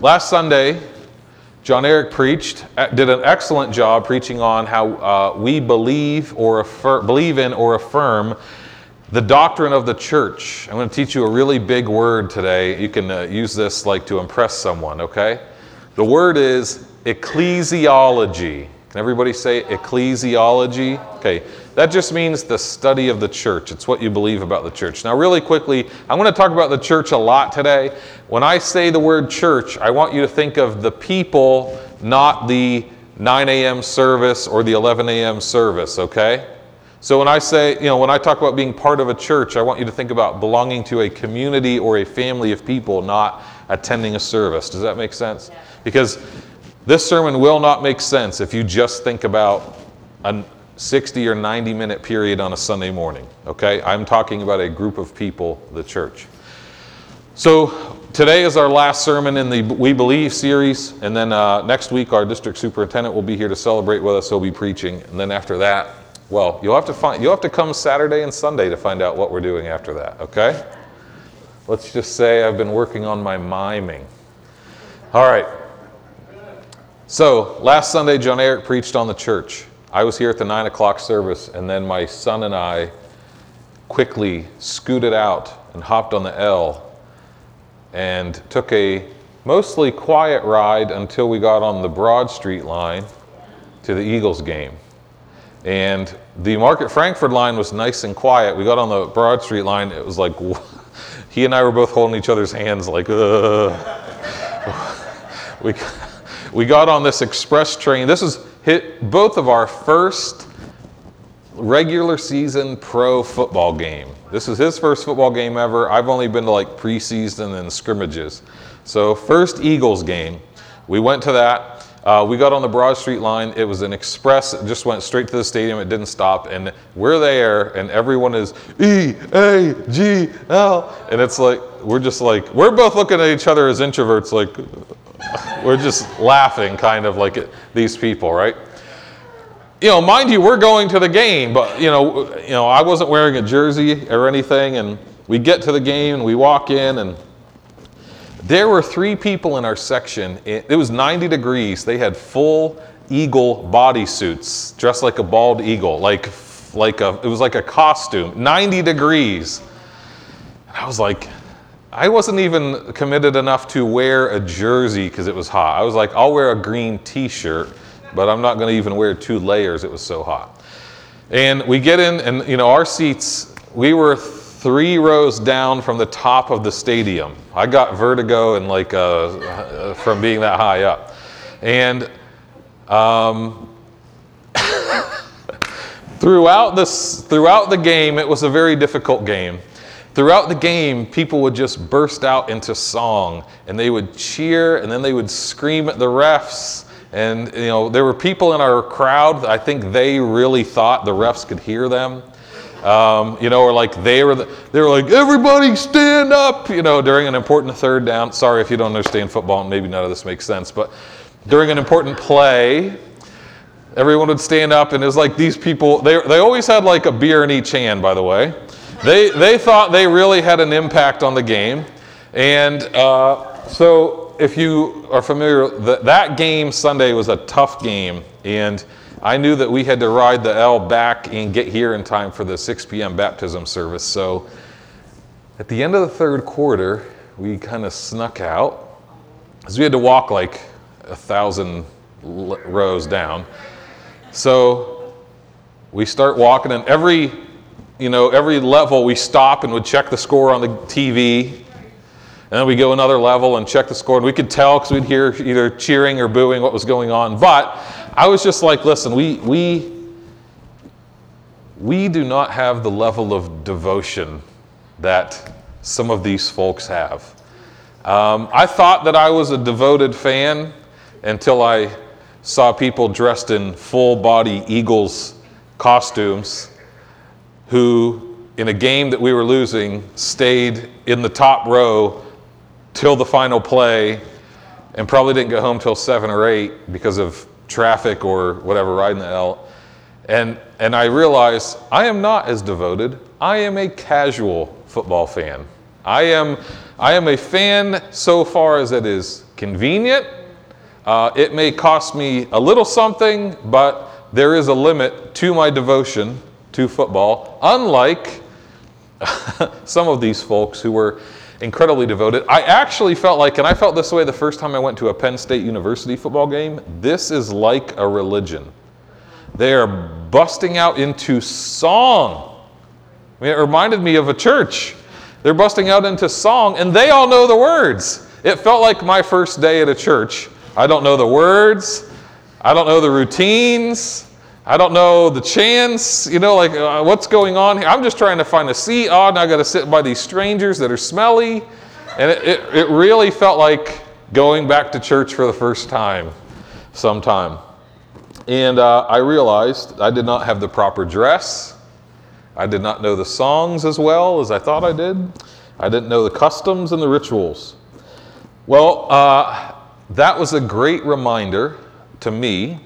last Sunday, John Eric preached, uh, did an excellent job preaching on how uh, we believe or affir- believe in or affirm the doctrine of the church. I'm going to teach you a really big word today. You can uh, use this like to impress someone, okay? The word is ecclesiology. Can everybody say ecclesiology? Okay, that just means the study of the church. It's what you believe about the church. Now, really quickly, I'm going to talk about the church a lot today. When I say the word church, I want you to think of the people, not the 9 a.m. service or the 11 a.m. service, okay? So when I say, you know, when I talk about being part of a church, I want you to think about belonging to a community or a family of people, not attending a service. Does that make sense? Because this sermon will not make sense if you just think about a 60 or 90 minute period on a Sunday morning, okay? I'm talking about a group of people, the church. So today is our last sermon in the We Believe series, and then uh, next week our district superintendent will be here to celebrate with us. He'll be preaching, and then after that, well, you'll have to find you'll have to come Saturday and Sunday to find out what we're doing after that. Okay? Let's just say I've been working on my miming. All right. So, last Sunday, John Eric preached on the church. I was here at the 9 o'clock service, and then my son and I quickly scooted out and hopped on the L and took a mostly quiet ride until we got on the Broad Street line to the Eagles game. And the Market Frankford line was nice and quiet. We got on the Broad Street line, it was like, he and I were both holding each other's hands, like, we, we got on this express train. This is hit both of our first regular season pro football game. This is his first football game ever. I've only been to like preseason and scrimmages. So, first Eagles game. We went to that. Uh, we got on the Broad Street line. It was an express. It just went straight to the stadium. It didn't stop. And we're there, and everyone is E A G L. And it's like, we're just like, we're both looking at each other as introverts, like, we're just laughing, kind of like these people, right? You know, mind you, we're going to the game, but you know, you know, I wasn't wearing a jersey or anything, and we get to the game and we walk in, and there were three people in our section. It was 90 degrees. They had full eagle bodysuits, dressed like a bald eagle, like like a it was like a costume. 90 degrees. And I was like, I wasn't even committed enough to wear a jersey because it was hot. I was like, I'll wear a green T-shirt, but I'm not going to even wear two layers. It was so hot. And we get in, and you know, our seats. We were three rows down from the top of the stadium. I got vertigo and like uh, from being that high up, and um, throughout this throughout the game, it was a very difficult game. Throughout the game, people would just burst out into song and they would cheer and then they would scream at the refs. And you know, there were people in our crowd, I think they really thought the refs could hear them. Um, you know, or like they were, the, they were like, everybody stand up, you know, during an important third down. Sorry if you don't understand football, and maybe none of this makes sense, but during an important play, everyone would stand up, and it was like these people, they, they always had like a beer in each hand, by the way. They, they thought they really had an impact on the game. And uh, so, if you are familiar, that, that game Sunday was a tough game. And I knew that we had to ride the L back and get here in time for the 6 p.m. baptism service. So, at the end of the third quarter, we kind of snuck out because we had to walk like a thousand rows down. So, we start walking, and every you know, every level we stop and would check the score on the TV. And then we go another level and check the score. And we could tell because we'd hear either cheering or booing what was going on. But I was just like, listen, we, we, we do not have the level of devotion that some of these folks have. Um, I thought that I was a devoted fan until I saw people dressed in full body Eagles costumes who, in a game that we were losing, stayed in the top row till the final play and probably didn't get home till seven or eight because of traffic or whatever, riding the L. And, and I realized I am not as devoted. I am a casual football fan. I am, I am a fan so far as it is convenient. Uh, it may cost me a little something, but there is a limit to my devotion to football, unlike some of these folks who were incredibly devoted. I actually felt like, and I felt this way the first time I went to a Penn State University football game, this is like a religion. They are busting out into song. I mean, it reminded me of a church. They're busting out into song, and they all know the words. It felt like my first day at a church. I don't know the words, I don't know the routines. I don't know the chance, you know, like uh, what's going on here. I'm just trying to find a seat. Oh, and I got to sit by these strangers that are smelly. And it, it, it really felt like going back to church for the first time sometime. And uh, I realized I did not have the proper dress. I did not know the songs as well as I thought I did. I didn't know the customs and the rituals. Well, uh, that was a great reminder to me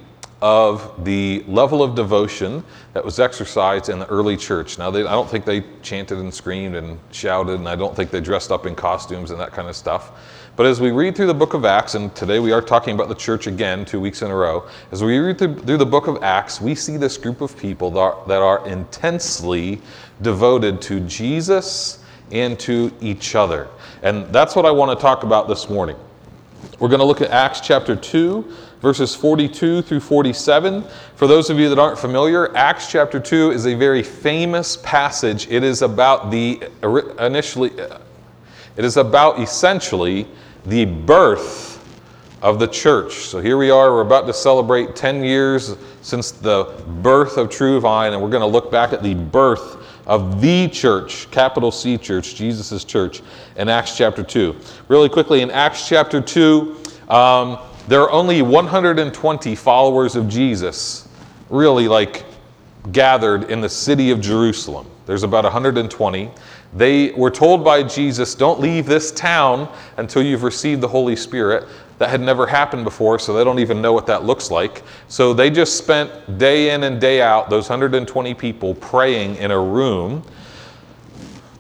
of the level of devotion that was exercised in the early church. Now, they, I don't think they chanted and screamed and shouted, and I don't think they dressed up in costumes and that kind of stuff. But as we read through the book of Acts, and today we are talking about the church again, two weeks in a row, as we read through, the book of Acts, we see this group of people that are, that are intensely devoted to Jesus and to each other. And that's what I want to talk about this morning. We're going to look at Acts chapter 2, verses 42 through 47. For those of you that aren't familiar, Acts chapter 2 is a very famous passage. It is about the initially, it is about essentially the birth of the church. So here we are, we're about to celebrate 10 years since the birth of True Vine, and we're going to look back at the birth of the church, capital C church, Jesus' church, in Acts chapter 2. Really quickly, in Acts chapter 2, um, there are only 120 followers of Jesus, really like gathered in the city of Jerusalem. There's about 120. They were told by Jesus, Don't leave this town until you've received the Holy Spirit. That had never happened before, so they don't even know what that looks like. So they just spent day in and day out, those 120 people, praying in a room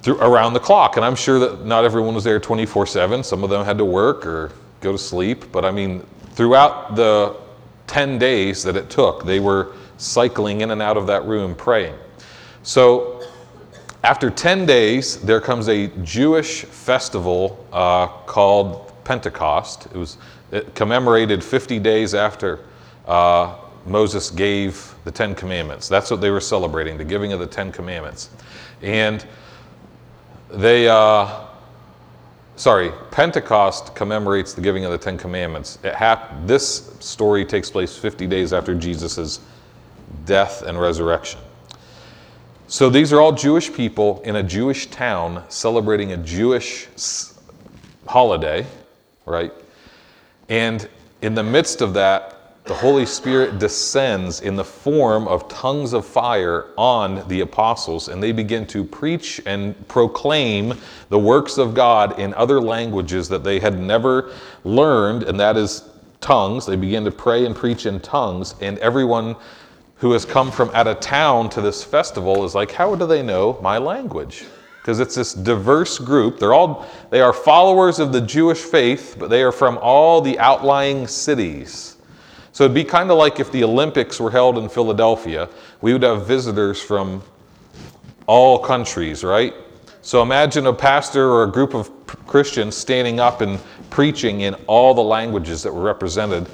through, around the clock. And I'm sure that not everyone was there 24 7. Some of them had to work or go to sleep. But I mean, throughout the 10 days that it took, they were cycling in and out of that room praying. So after 10 days, there comes a Jewish festival uh, called Pentecost. It was it commemorated 50 days after uh, Moses gave the Ten Commandments. That's what they were celebrating, the giving of the Ten Commandments. And they, uh, sorry, Pentecost commemorates the giving of the Ten Commandments. Hap- this story takes place 50 days after Jesus' death and resurrection. So these are all Jewish people in a Jewish town celebrating a Jewish holiday, right? And in the midst of that, the Holy Spirit descends in the form of tongues of fire on the apostles, and they begin to preach and proclaim the works of God in other languages that they had never learned, and that is tongues. They begin to pray and preach in tongues, and everyone who has come from out of town to this festival is like, How do they know my language? because it's this diverse group. They're all they are followers of the Jewish faith, but they are from all the outlying cities. So it'd be kind of like if the Olympics were held in Philadelphia, we would have visitors from all countries, right? So imagine a pastor or a group of Christians standing up and preaching in all the languages that were represented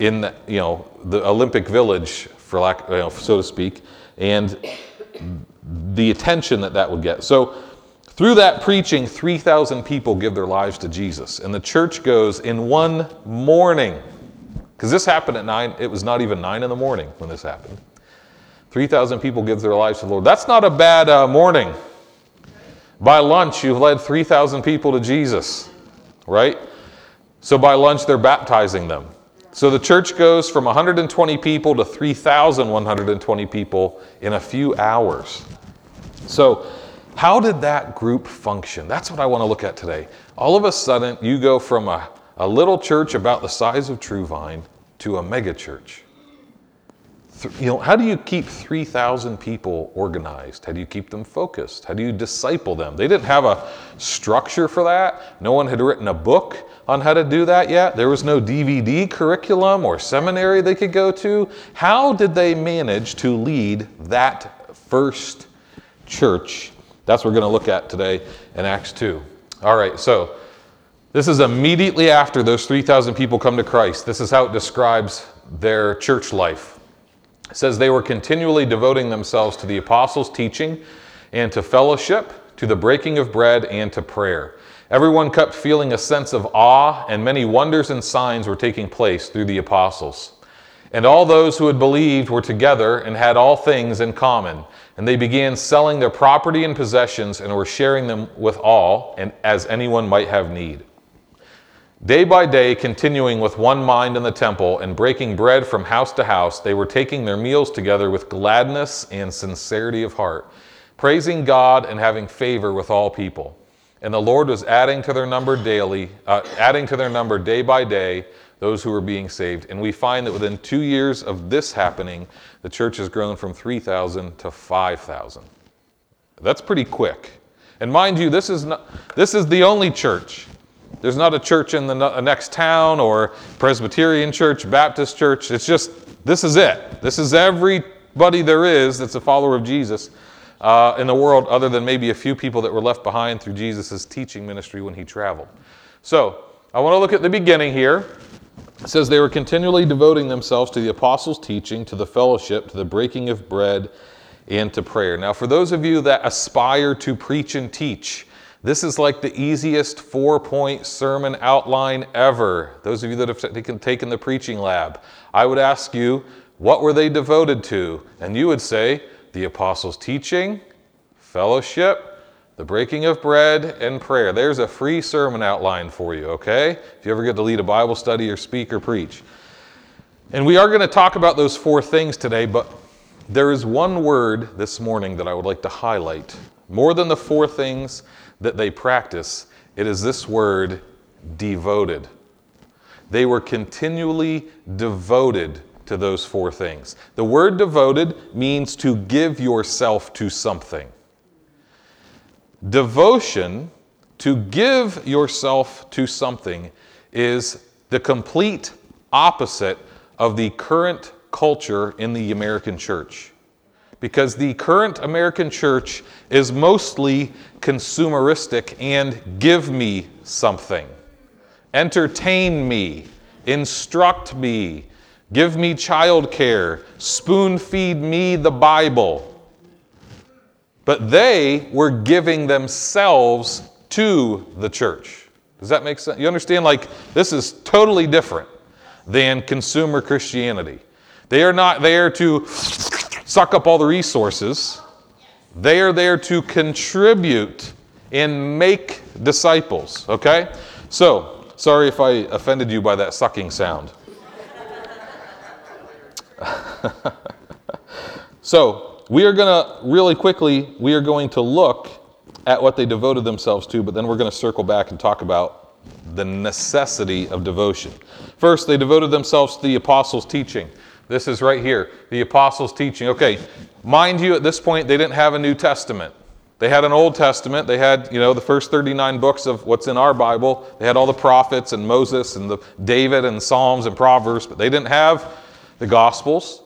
in the, you know the Olympic Village, for lack, you know, so to speak, and the attention that that would get. So through that preaching, 3,000 people give their lives to Jesus, and the church goes in one morning because this happened at nine, it was not even nine in the morning when this happened. 3,000 people give their lives to the Lord. That's not a bad uh, morning. By lunch, you've led 3,000 people to Jesus, right? So by lunch, they're baptizing them. So the church goes from 120 people to 3,120 people in a few hours. So, how did that group function? That's what I want to look at today. All of a sudden, you go from a a little church about the size of True Vine to a mega church. You know, how do you keep 3,000 people organized? How do you keep them focused? How do you disciple them? They didn't have a structure for that. No one had written a book. on how to do that yet. There was no DVD curriculum or seminary they could go to. How did they manage to lead that first church? That's what we're going to look at today in Acts 2. All right, so this is immediately after those 3,000 people come to Christ. This is how it describes their church life. It says they were continually devoting themselves to the apostles' teaching and to fellowship, to the breaking of bread, and to prayer. Everyone kept feeling a sense of awe, and many wonders and signs were taking place through the apostles. And all those who had believed were together and had all things in common. And they began selling their property and possessions and were sharing them with all, and as anyone might have need. Day by day, continuing with one mind in the temple and breaking bread from house to house, they were taking their meals together with gladness and sincerity of heart, praising God and having favor with all people. And the Lord was adding to their number daily, uh, adding to their number day by day those who were being saved. And we find that within two years of this happening, the church has grown from 3,000 to 5,000. That's pretty quick. And mind you, this is, not, this is the only church. There's not a church in the next town or Presbyterian church, Baptist church. It's just, this is it. This is everybody there is that's a follower of Jesus uh, in the world, other than maybe a few people that were left behind through Jesus' teaching ministry when he traveled. So, I want to look at the beginning here. It says they were continually devoting themselves to the apostles' teaching, to the fellowship, to the breaking of bread, and to prayer. Now, for those of you that aspire to preach and teach, this is like the easiest four point sermon outline ever. Those of you that have taken the preaching lab, I would ask you, what were they devoted to? And you would say, the apostles' teaching, fellowship, the breaking of bread, and prayer. There's a free sermon outline for you, okay? If you ever get to lead a Bible study or speak or preach. And we are going to talk about those four things today, but there is one word this morning that I would like to highlight. More than the four things that they practice, it is this word devoted. They were continually devoted to those four things. The word devoted means to give yourself to something. Devotion, to give yourself to something, is the complete opposite of the current culture in the American church. Because the current American church is mostly consumeristic and give me something, entertain me, instruct me, Give me childcare. Spoon feed me the Bible. But they were giving themselves to the church. Does that make sense? You understand? Like, this is totally different than consumer Christianity. They are not there to suck up all the resources, they are there to contribute and make disciples. Okay? So, sorry if I offended you by that sucking sound. so, we are going to really quickly, we are going to look at what they devoted themselves to, but then we're going to circle back and talk about the necessity of devotion. First, they devoted themselves to the apostles' teaching. This is right here, the apostles' teaching. Okay, mind you, at this point, they didn't have a New Testament. They had an Old Testament. They had, you know, the first 39 books of what's in our Bible. They had all the prophets and Moses and the David and Psalms and Proverbs, but they didn't have the Gospels,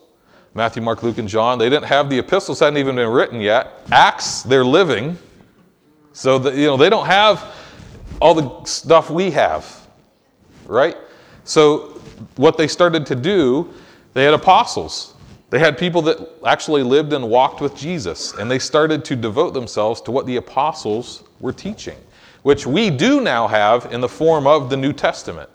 Matthew, Mark, Luke, and John. They didn't have the epistles, hadn't even been written yet. Acts, they're living. So, the, you know, they don't have all the stuff we have, right? So, what they started to do, they had apostles. They had people that actually lived and walked with Jesus, and they started to devote themselves to what the apostles were teaching, which we do now have in the form of the New Testament.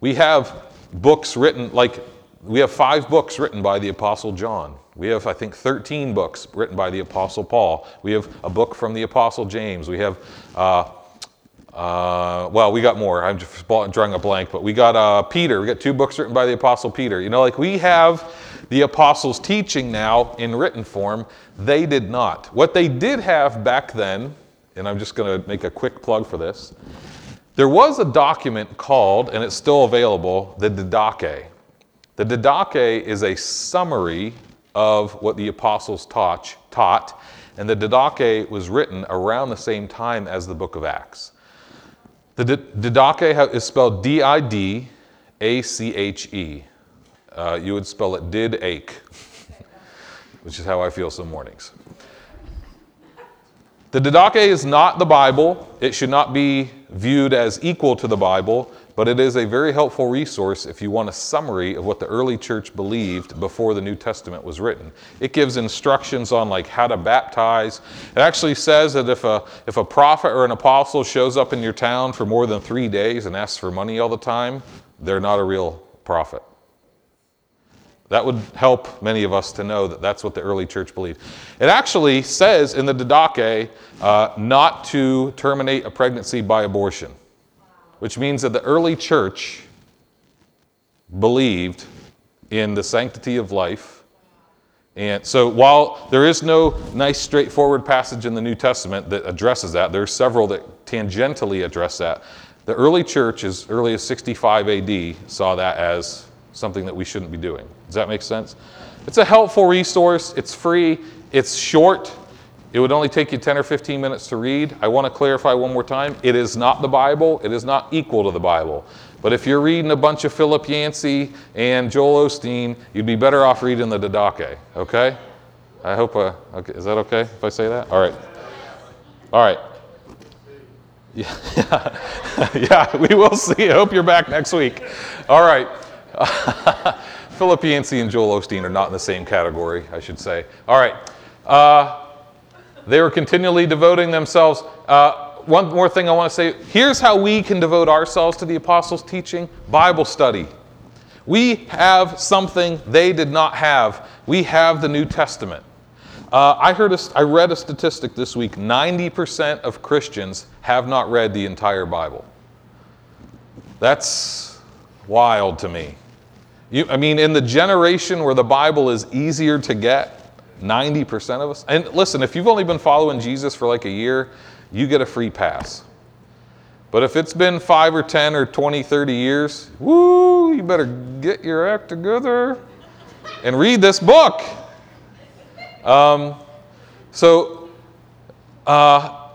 We have books written, like we have five books written by the Apostle John. We have, I think, 13 books written by the Apostle Paul. We have a book from the Apostle James. We have, uh, uh, well, we got more. I'm just drawing a blank, but we got uh, Peter. We got two books written by the Apostle Peter. You know, like we have the apostles' teaching now in written form. They did not. What they did have back then, and I'm just going to make a quick plug for this, there was a document called, and it's still available, the Didache. The Didache is a summary of what the apostles taught, taught, and the Didache was written around the same time as the book of Acts. The Didache is spelled D I D A C H E. Uh, you would spell it did ache, which is how I feel some mornings. The Didache is not the Bible. It should not be viewed as equal to the Bible, but it is a very helpful resource if you want a summary of what the early church believed before the New Testament was written. It gives instructions on like how to baptize. It actually says that if a if a prophet or an apostle shows up in your town for more than 3 days and asks for money all the time, they're not a real prophet. That would help many of us to know that that's what the early church believed. It actually says in the Didache uh, not to terminate a pregnancy by abortion which means that the early church believed in the sanctity of life. And so, while there is no nice, straightforward passage in the New Testament that addresses that, there are several that tangentially address that. The early church, as early as 65 AD, saw that as something that we shouldn't be doing. Does that make sense? It's a helpful resource. It's free. It's short. It would only take you 10 or 15 minutes to read. I want to clarify one more time. It is not the Bible. It is not equal to the Bible. But if you're reading a bunch of Philip Yancey and Joel Osteen, you'd be better off reading the Didache, okay? I hope, uh, okay, is that okay if I say that? All right. All right. Yeah, yeah, we will see. I hope you're back next week. All right. Philip Yancey and Joel Osteen are not in the same category, I should say. All right. Uh, they were continually devoting themselves. Uh, one more thing I want to say here's how we can devote ourselves to the apostles' teaching Bible study. We have something they did not have. We have the New Testament. Uh, I, heard a, I read a statistic this week 90% of Christians have not read the entire Bible. That's wild to me. You, I mean, in the generation where the Bible is easier to get, 90% of us. And listen, if you've only been following Jesus for like a year, you get a free pass. But if it's been five or 10 or 20, 30 years, woo, you better get your act together and read this book. Um, so, uh,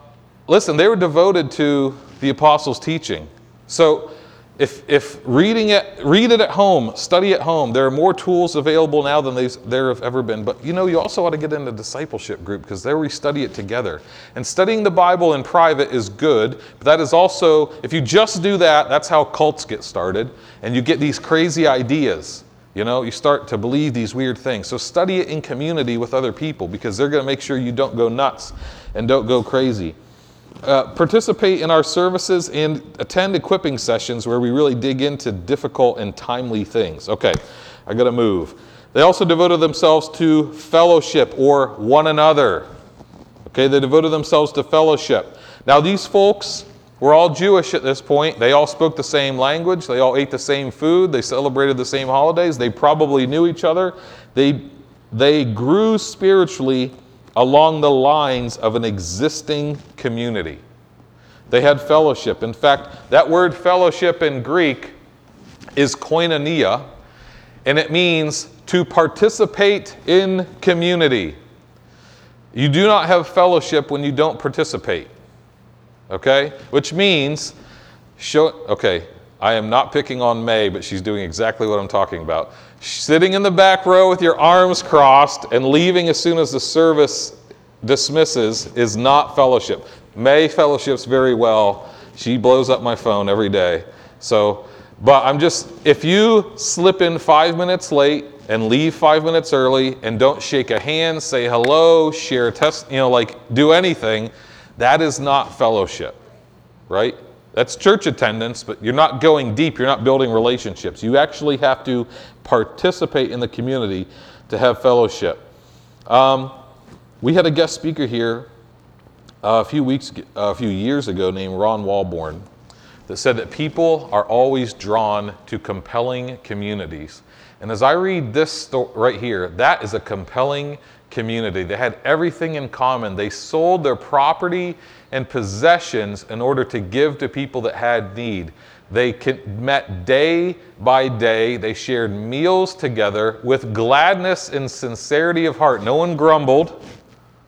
listen, they were devoted to the apostles' teaching. So, if, if reading it, read it at home, study at home. There are more tools available now than there have ever been. But you know, you also ought to get in a discipleship group because there we study it together. And studying the Bible in private is good, but that is also, if you just do that, that's how cults get started. And you get these crazy ideas. You know, you start to believe these weird things. So study it in community with other people because they're going to make sure you don't go nuts and don't go crazy. Uh, participate in our services and attend equipping sessions where we really dig into difficult and timely things. Okay, I got to move. They also devoted themselves to fellowship or one another. Okay, they devoted themselves to fellowship. Now, these folks were all Jewish at this point. They all spoke the same language. They all ate the same food. They celebrated the same holidays. They probably knew each other. They, they grew spiritually along the lines of an existing community. They had fellowship. In fact, that word fellowship in Greek is koinonia, and it means to participate in community. You do not have fellowship when you don't participate. Okay? Which means, show, okay, I am not picking on May, but she's doing exactly what I'm talking about. Sitting in the back row with your arms crossed and leaving as soon as the service dismisses is not fellowship. May fellowships very well. She blows up my phone every day. So, but I'm just, if you slip in five minutes late and leave five minutes early and don't shake a hand, say hello, share a test, you know, like do anything, that is not fellowship, right? That's church attendance, but you're not going deep. You're not building relationships. You actually have to participate in the community to have fellowship. Um, we had a guest speaker here a few weeks, a few years ago named Ron Walborn that said that people are always drawn to compelling communities. And as I read this story right here, that is a compelling community. They had everything in common. They sold their property and possessions in order to give to people that had need. They met day by day. They shared meals together with gladness and sincerity of heart. No one grumbled.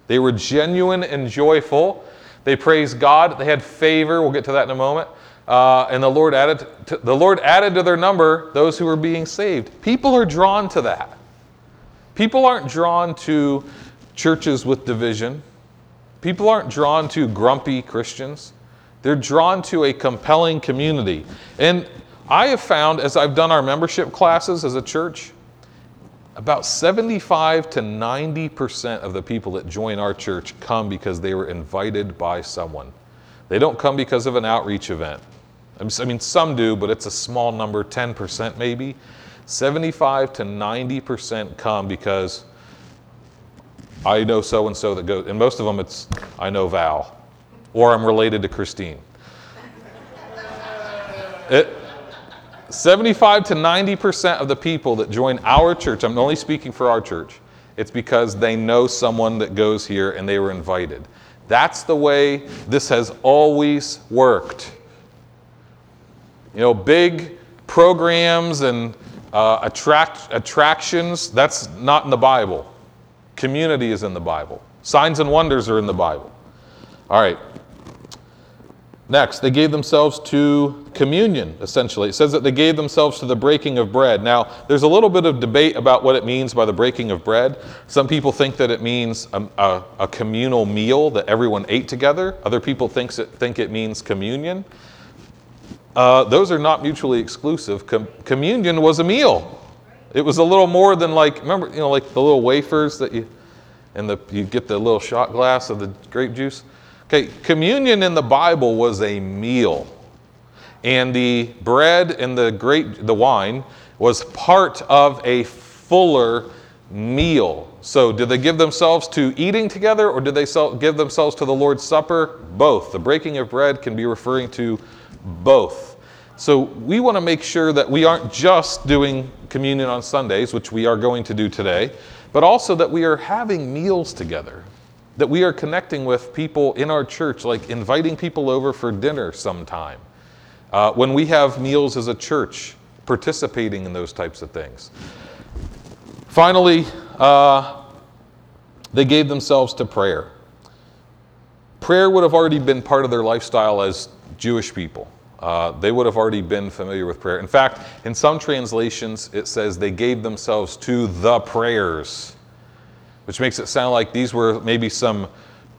They were genuine and joyful. They praised God. They had favor. We'll get to that in a moment. Uh, and the Lord added to, the Lord added to their number those who were being saved. People are drawn to that. People aren't drawn to churches with division. People aren't drawn to grumpy Christians. They're drawn to a compelling community. And I have found as I've done our membership classes as a church, about 75 to 90% of the people that join our church come because they were invited by someone. They don't come because of an outreach event. I mean, some do, but it's a small number, 10% maybe. 75 to 90% come because I know so and so that goes, and most of them it's I know Val, or I'm related to Christine. It, 75 to 90% of the people that join our church, I'm only speaking for our church, it's because they know someone that goes here and they were invited. That's the way this has always worked. You know, big programs and uh, attract, attractions, that's not in the Bible. Community is in the Bible. Signs and wonders are in the Bible. All right. Next, they gave themselves to communion, essentially. It says that they gave themselves to the breaking of bread. Now, there's a little bit of debate about what it means by the breaking of bread. Some people think that it means a, a, a communal meal that everyone ate together. Other people thinks it, think it means communion. Uh, those are not mutually exclusive. Com- communion was a meal. It was a little more than like remember you know like the little wafers that you and the you get the little shot glass of the grape juice. Okay, communion in the Bible was a meal, and the bread and the grape the wine was part of a fuller meal. So, did they give themselves to eating together, or did they give themselves to the Lord's Supper? Both. The breaking of bread can be referring to both. So we want to make sure that we aren't just doing communion on Sundays, which we are going to do today, but also that we are having meals together, that we are connecting with people in our church, like inviting people over for dinner sometime. Uh, when we have meals as a church, participating in those types of things. Finally, uh, they gave themselves to prayer. Prayer would have already been part of their lifestyle as Jewish people. Uh, they would have already been familiar with prayer. In fact, in some translations, it says they gave themselves to the prayers, which makes it sound like these were maybe some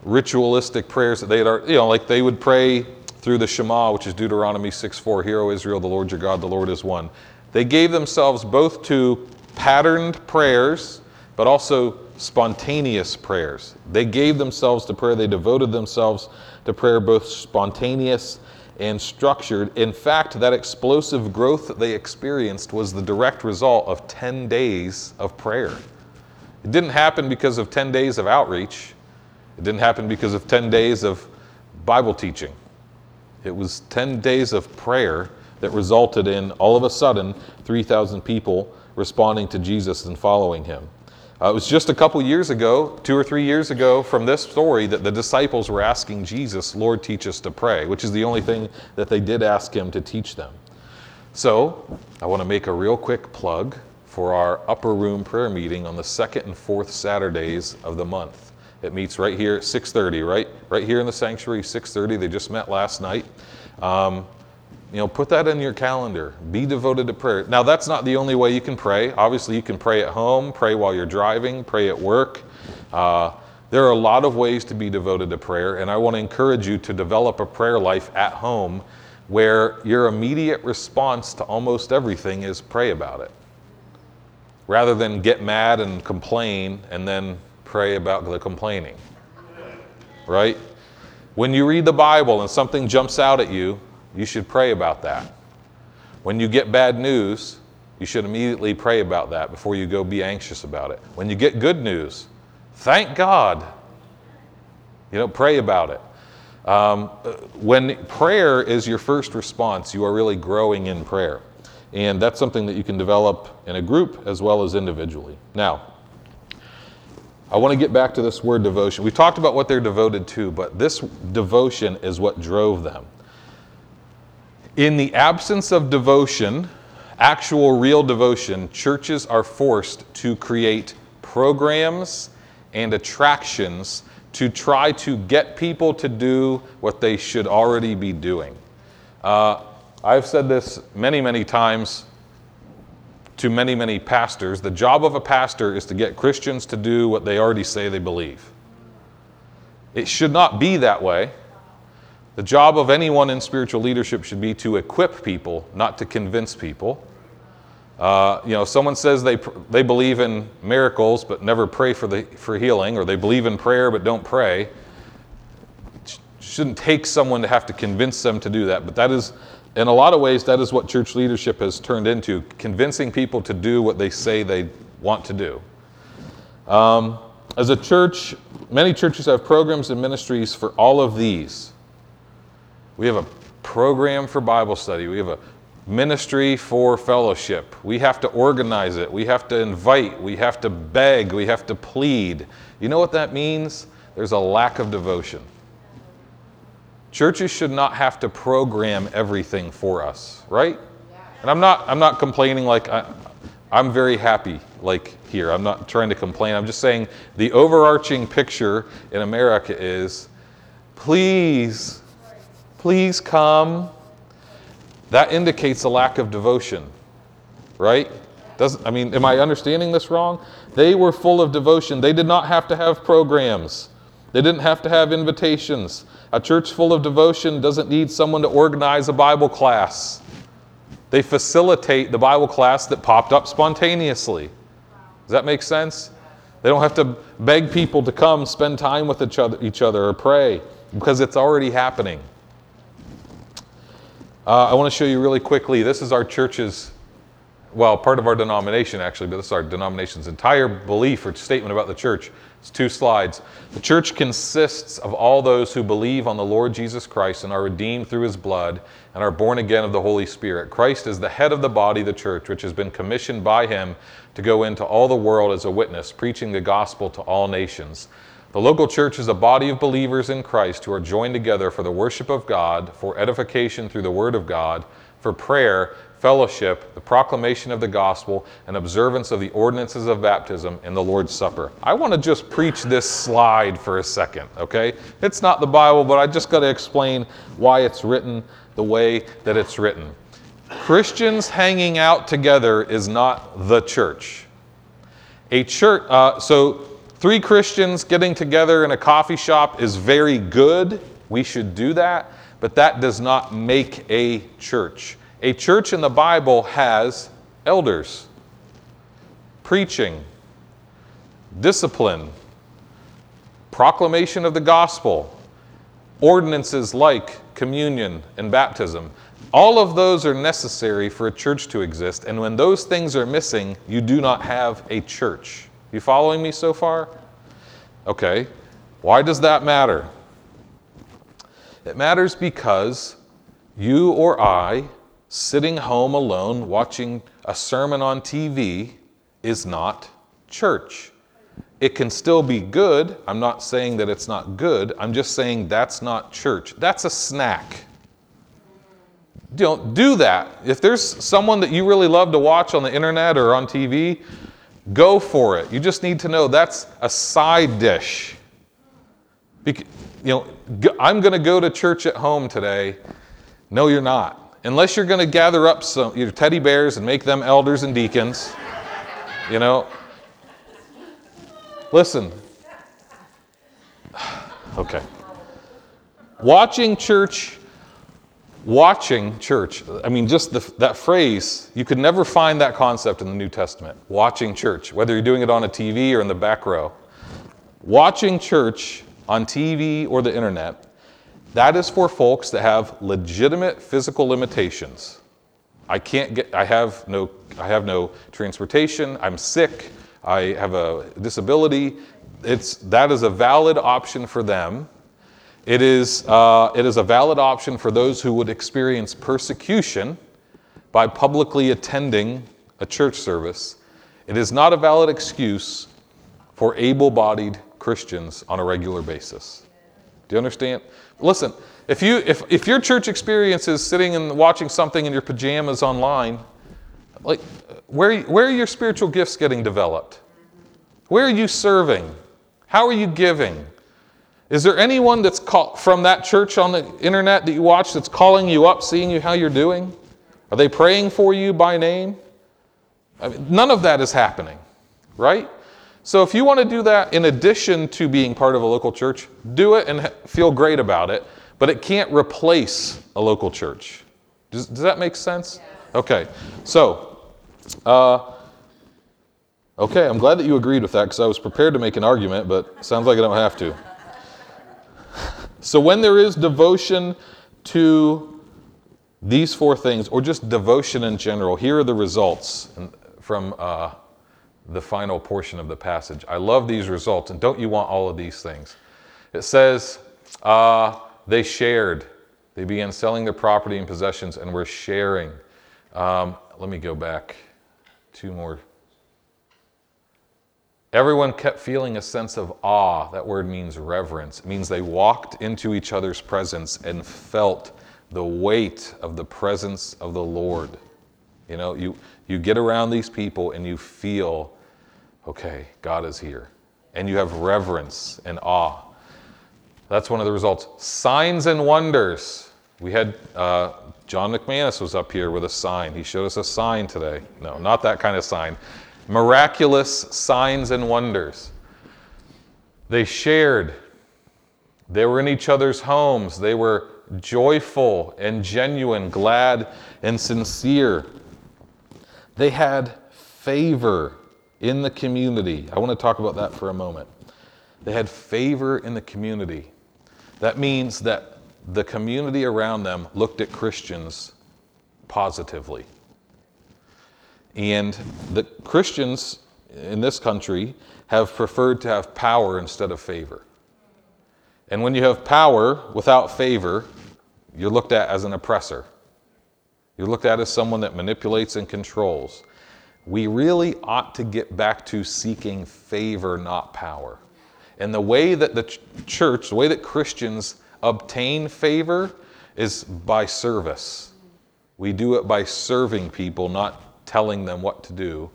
ritualistic prayers that they had, you know, like they would pray through the Shema, which is Deuteronomy 6:4, Hear, O Israel, the Lord your God, the Lord is one. They gave themselves both to patterned prayers, but also spontaneous prayers. They gave themselves to prayer, they devoted themselves to prayer, both spontaneous and structured. In fact, that explosive growth that they experienced was the direct result of 10 days of prayer. It didn't happen because of 10 days of outreach, it didn't happen because of 10 days of Bible teaching. It was 10 days of prayer that resulted in all of a sudden 3,000 people responding to Jesus and following him. Uh, it was just a couple years ago, two or three years ago, from this story that the disciples were asking Jesus, Lord, teach us to pray, which is the only thing that they did ask him to teach them. So, I want to make a real quick plug for our upper room prayer meeting on the second and fourth Saturdays of the month. It meets right here at 6:30, right? Right here in the sanctuary, 6:30. They just met last night. Um, you know, put that in your calendar. Be devoted to prayer. Now, that's not the only way you can pray. Obviously, you can pray at home, pray while you're driving, pray at work. Uh, there are a lot of ways to be devoted to prayer, and I want to encourage you to develop a prayer life at home where your immediate response to almost everything is pray about it. Rather than get mad and complain and then pray about the complaining. Right? When you read the Bible and something jumps out at you, you should pray about that. When you get bad news, you should immediately pray about that before you go be anxious about it. When you get good news, thank God. You know, pray about it. Um, when prayer is your first response, you are really growing in prayer. And that's something that you can develop in a group as well as individually. Now, I want to get back to this word devotion. We talked about what they're devoted to, but this devotion is what drove them. In the absence of devotion, actual real devotion, churches are forced to create programs and attractions to try to get people to do what they should already be doing. Uh, I've said this many, many times to many, many pastors. The job of a pastor is to get Christians to do what they already say they believe. It should not be that way. The job of anyone in spiritual leadership should be to equip people, not to convince people. Uh, you know, someone says they, they believe in miracles but never pray for, the, for healing, or they believe in prayer but don't pray. It shouldn't take someone to have to convince them to do that, but that is, in a lot of ways, that is what church leadership has turned into convincing people to do what they say they want to do. Um, as a church, many churches have programs and ministries for all of these. We have a program for Bible study. We have a ministry for fellowship. We have to organize it. We have to invite. We have to beg. We have to plead. You know what that means? There's a lack of devotion. Churches should not have to program everything for us, right? And I'm not, I'm not complaining like I, I'm very happy like here. I'm not trying to complain. I'm just saying the overarching picture in America is please please come. That indicates a lack of devotion, right? Doesn't, I mean, am I understanding this wrong? They were full of devotion. They did not have to have programs, they didn't have to have invitations. A church full of devotion doesn't need someone to organize a Bible class. They facilitate the Bible class that popped up spontaneously. Does that make sense? They don't have to beg people to come spend time with each other, each other or pray because it's already happening. Uh, I want to show you really quickly. This is our church's, well, part of our denomination actually, but this is our denomination's entire belief or statement about the church. It's two slides. The church consists of all those who believe on the Lord Jesus Christ and are redeemed through his blood and are born again of the Holy Spirit. Christ is the head of the body, the church, which has been commissioned by him to go into all the world as a witness, preaching the gospel to all nations. The local church is a body of believers in Christ who are joined together for the worship of God, for edification through the Word of God, for prayer, fellowship, the proclamation of the gospel, and observance of the ordinances of baptism and the Lord's Supper. I want to just preach this slide for a second, okay? It's not the Bible, but I just got to explain why it's written the way that it's written. Christians hanging out together is not the church. A church, uh, so Three Christians getting together in a coffee shop is very good. We should do that, but that does not make a church. A church in the Bible has elders, preaching, discipline, proclamation of the gospel, ordinances like communion and baptism. All of those are necessary for a church to exist, and when those things are missing, you do not have a church. You following me so far? Okay. Why does that matter? It matters because you or I, sitting home alone watching a sermon on TV, is not church. It can still be good. I'm not saying that it's not good. I'm just saying that's not church. That's a snack. Don't do that. If there's someone that you really love to watch on the internet or on TV, Go for it. You just need to know that's a side dish. you know, I'm going to go to church at home today. No, you're not. Unless you're going to gather up some your teddy bears and make them elders and deacons. You know. Listen. Okay. Watching church watching church. I mean, just the, that phrase, you could never find that concept in the New Testament. Watching church, whether you're doing it on a TV or in the back row. Watching church on TV or the internet, that is for folks that have legitimate physical limitations. I can't get, I have no, I have no transportation, I'm sick, I have a disability. It's, that is a valid option for them it is, uh, it is a valid option for those who would experience persecution by publicly attending a church service. It is not a valid excuse for able bodied Christians on a regular basis. Do you understand? Listen, if, you, if, if your church experience is sitting and watching something in your pajamas online, like, where, where are your spiritual gifts getting developed? Where are you serving? How are you giving? Is there anyone that's call, from that church on the internet that you watch that's calling you up, seeing you how you're doing? Are they praying for you by name? I mean, none of that is happening, right? So if you want to do that in addition to being part of a local church, do it and feel great about it, but it can't replace a local church. Does, does that make sense? Okay, so, uh, okay, I'm glad that you agreed with that because I was prepared to make an argument, but sounds like I don't have to. So when there is devotion to these four things, or just devotion in general, here are the results from uh, the final portion of the passage. I love these results, and don't you want all of these things? It says, uh, they shared. They began selling their property and possessions and were sharing. Um, let me go back two more. Everyone kept feeling a sense of awe. That word means reverence. It means they walked into each other's presence and felt the weight of the presence of the Lord. You know, you, you get around these people and you feel, okay, God is here. And you have reverence and awe. That's one of the results. Signs and wonders. We had uh, John McManus was up here with a sign. He showed us a sign today. No, not that kind of sign. Miraculous signs and wonders. They shared. They were in each other's homes. They were joyful and genuine, glad and sincere. They had favor in the community. I want to talk about that for a moment. They had favor in the community. That means that the community around them looked at Christians positively. And the Christians in this country have preferred to have power instead of favor. And when you have power without favor, you're looked at as an oppressor. You're looked at as someone that manipulates and controls. We really ought to get back to seeking favor, not power. And the way that the church, the way that Christians obtain favor is by service. We do it by serving people, not telling them what to do.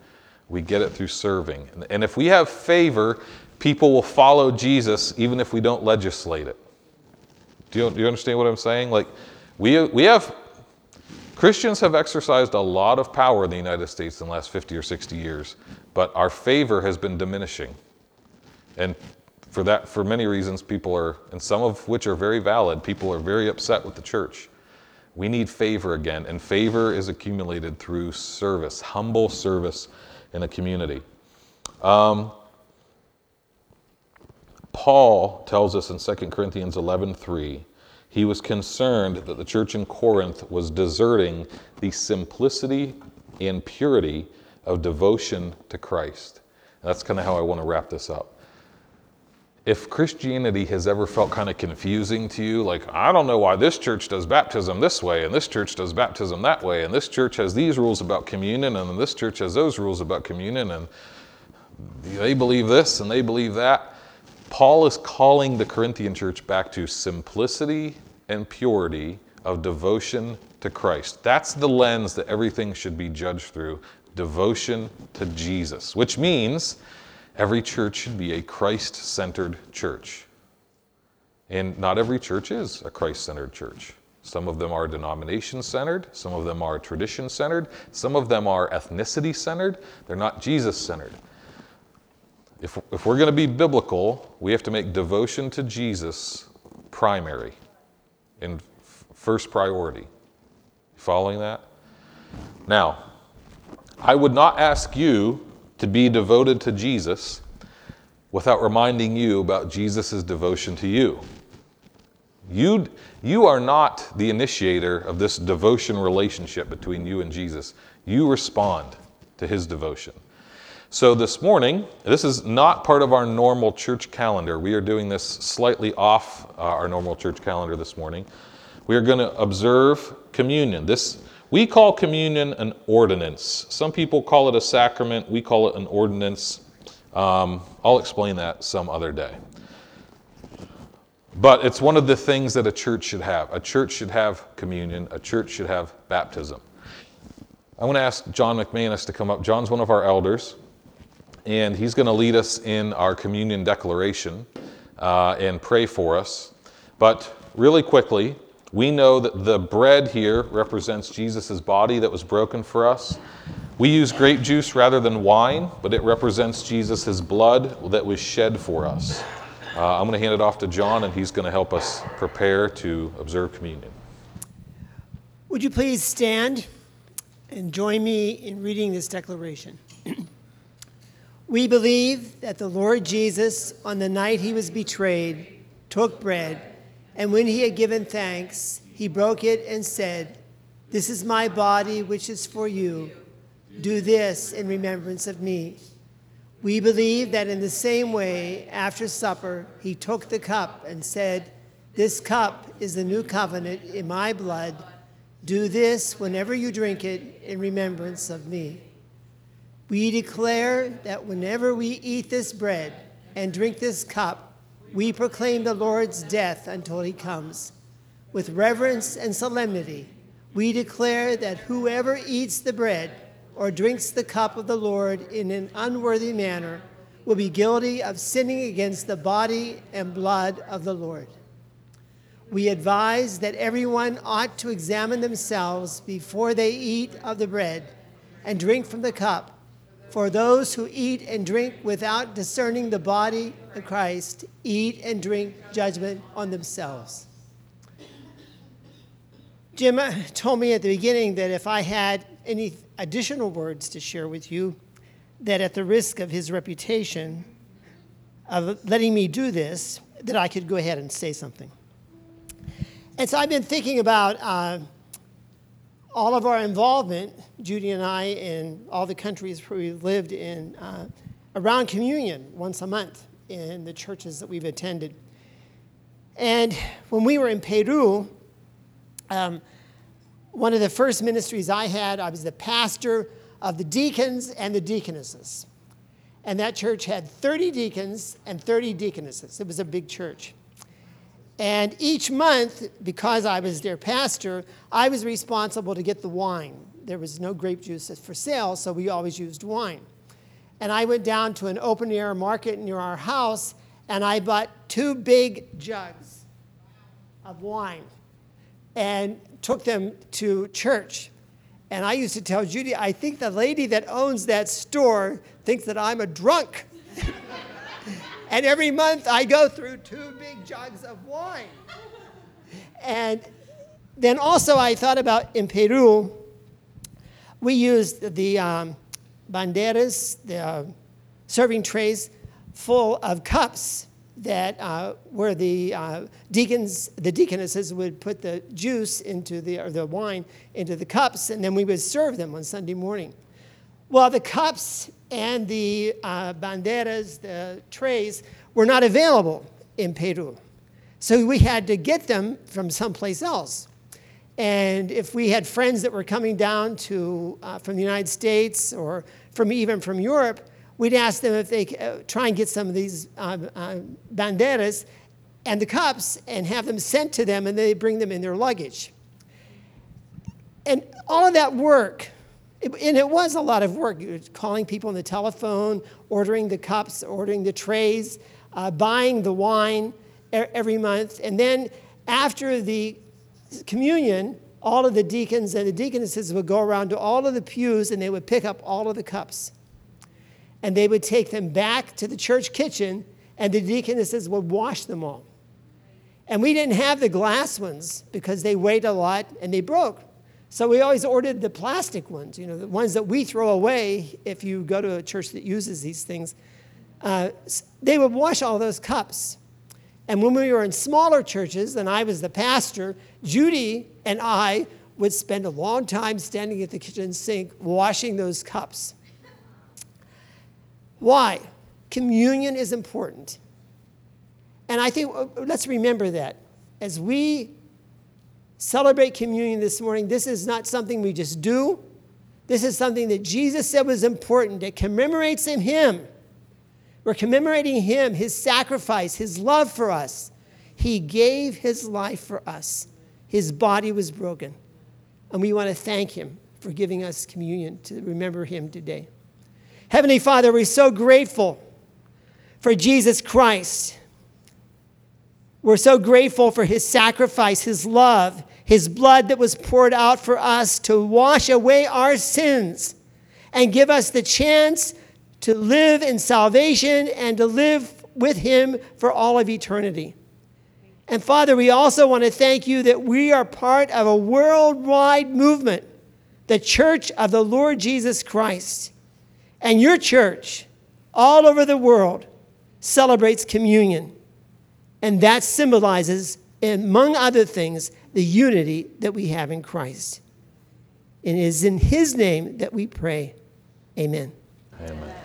We get it through serving. And if we have favor, people will follow Jesus even if we don't legislate it. Do you, do you understand what I'm saying? Like, we, we have, Christians have exercised a lot of power in the United States in the last 50 or 60 years, but our favor has been diminishing. And for that, for many reasons, people are, and some of which are very valid, people are very upset with the church. We need favor again, and favor is accumulated through service, humble service in a community. Um, Paul tells us in 2 Corinthians 11:3, he was concerned that the church in Corinth was deserting the simplicity and purity of devotion to Christ. And that's kind of how I want to wrap this up if Christianity has ever felt kind of confusing to you, like, I don't know why this church does baptism this way, and this church does baptism that way, and this church has these rules about communion, and this church has those rules about communion, and they believe this and they believe that. Paul is calling the Corinthian church back to simplicity and purity of devotion to Christ. That's the lens that everything should be judged through devotion to Jesus, which means Every church should be a Christ centered church. And not every church is a Christ centered church. Some of them are denomination centered, some of them are tradition centered, some of them are ethnicity centered. They're not Jesus centered. If, if we're going to be biblical, we have to make devotion to Jesus primary and first priority. Following that? Now, I would not ask you to be devoted to Jesus without reminding you about Jesus' devotion to you. You, you are not the initiator of this devotion relationship between you and Jesus. You respond to his devotion. So this morning, this is not part of our normal church calendar. We are doing this slightly off uh, our normal church calendar this morning. We are going to observe communion. This we call communion an ordinance. Some people call it a sacrament. We call it an ordinance. Um, I'll explain that some other day. But it's one of the things that a church should have. A church should have communion, a church should have baptism. I want to ask John McManus to come up. John's one of our elders, and he's going to lead us in our communion declaration. uh, and pray for us. But really quickly, we know that the bread here represents Jesus' body that was broken for us. We use grape juice rather than wine, but it represents Jesus' blood that was shed for us. Uh, I'm going to hand it off to John, and he's going to help us prepare to observe communion. Would you please stand and join me in reading this declaration? we believe that the Lord Jesus, on the night he was betrayed, took bread, and when he had given thanks, he broke it and said, This is my body, which is for you. Do this in remembrance of me. We believe that in the same way, after supper, he took the cup and said, This cup is the new covenant in my blood. Do this whenever you drink it in remembrance of me. We declare that whenever we eat this bread and drink this cup, we proclaim the Lord's death until he comes. With reverence and solemnity, we declare that whoever eats the bread or drinks the cup of the Lord in an unworthy manner will be guilty of sinning against the body and blood of the Lord. We advise that everyone ought to examine themselves before they eat of the bread and drink from the cup. For those who eat and drink without discerning the body of Christ eat and drink judgment on themselves. Jim told me at the beginning that if I had any additional words to share with you that at the risk of his reputation of letting me do this, that I could go ahead and say something. And so I've been thinking about uh, all of our involvement, Judy and I, in all the countries where we've lived in, uh, around communion once a month in the churches that we've attended. And when we were in Peru, um, one of the first ministries I had, I was the pastor of the deacons and the deaconesses. And that church had 30 deacons and 30 deaconesses. It was a big church. And each month, because I was their pastor, I was responsible to get the wine. There was no grape juice for sale, so we always used wine. And I went down to an open air market near our house and I bought two big jugs of wine. And took them to church. And I used to tell Judy, I think the lady that owns that store thinks that I'm a drunk. and every month I go through two big jugs of wine. And then also I thought about in Peru, we used the um, bandejas, the uh, serving trays full of cups that uh, the uh, deacons, the deaconesses would put the juice into the, or the wine into the cups, and then we would serve them on Sunday morning. Well, the cups and the uh, bandejas, the trays, were not available in Peru. So we had to get them from someplace else. And if we had friends that were coming down to, uh, from the United States or from even from Europe, we'd ask them if they uh, try and get some of these uh, uh, bandejas and the cups and have them sent to them and they bring them in their luggage. And all of that work, it, and it was a lot of work, calling people on the telephone, ordering the cups, ordering the trays, uh, buying the wine every month. And then after the communion, all of the deacons and the deaconesses would go around to all of the pews and they would pick up all of the cups and they would take them back to the church kitchen, and the deaconesses would wash them all. And we didn't have the glass ones because they weighed a lot and they broke. So we always ordered the plastic ones, you know, the ones that we throw away if you go to a church that uses these things. Uh, they would wash all those cups. And when we were in smaller churches, and I was the pastor, Judy and I would spend a long time standing at the kitchen sink washing those cups. Why? Communion is important. And I think, uh, let's remember that. As we celebrate communion this morning, this is not something we just do. This is something that Jesus said was important. It commemorates in Him. We're commemorating Him, His sacrifice, His love for us. He gave His life for us. His body was broken. And we want to thank Him for giving us communion to remember Him today. Heavenly Father, we're so grateful for Jesus Christ. We're so grateful for his sacrifice, his love, his blood that was poured out for us to wash away our sins and give us the chance to live in salvation and to live with him for all of eternity. And Father, we also want to thank you that we are part of a worldwide movement, the Church of the Lord Jesus Christ. And your church, all over the world, celebrates communion. And that symbolizes, among other things, the unity that we have in Christ. And it is in His name that we pray. Amen. Amen.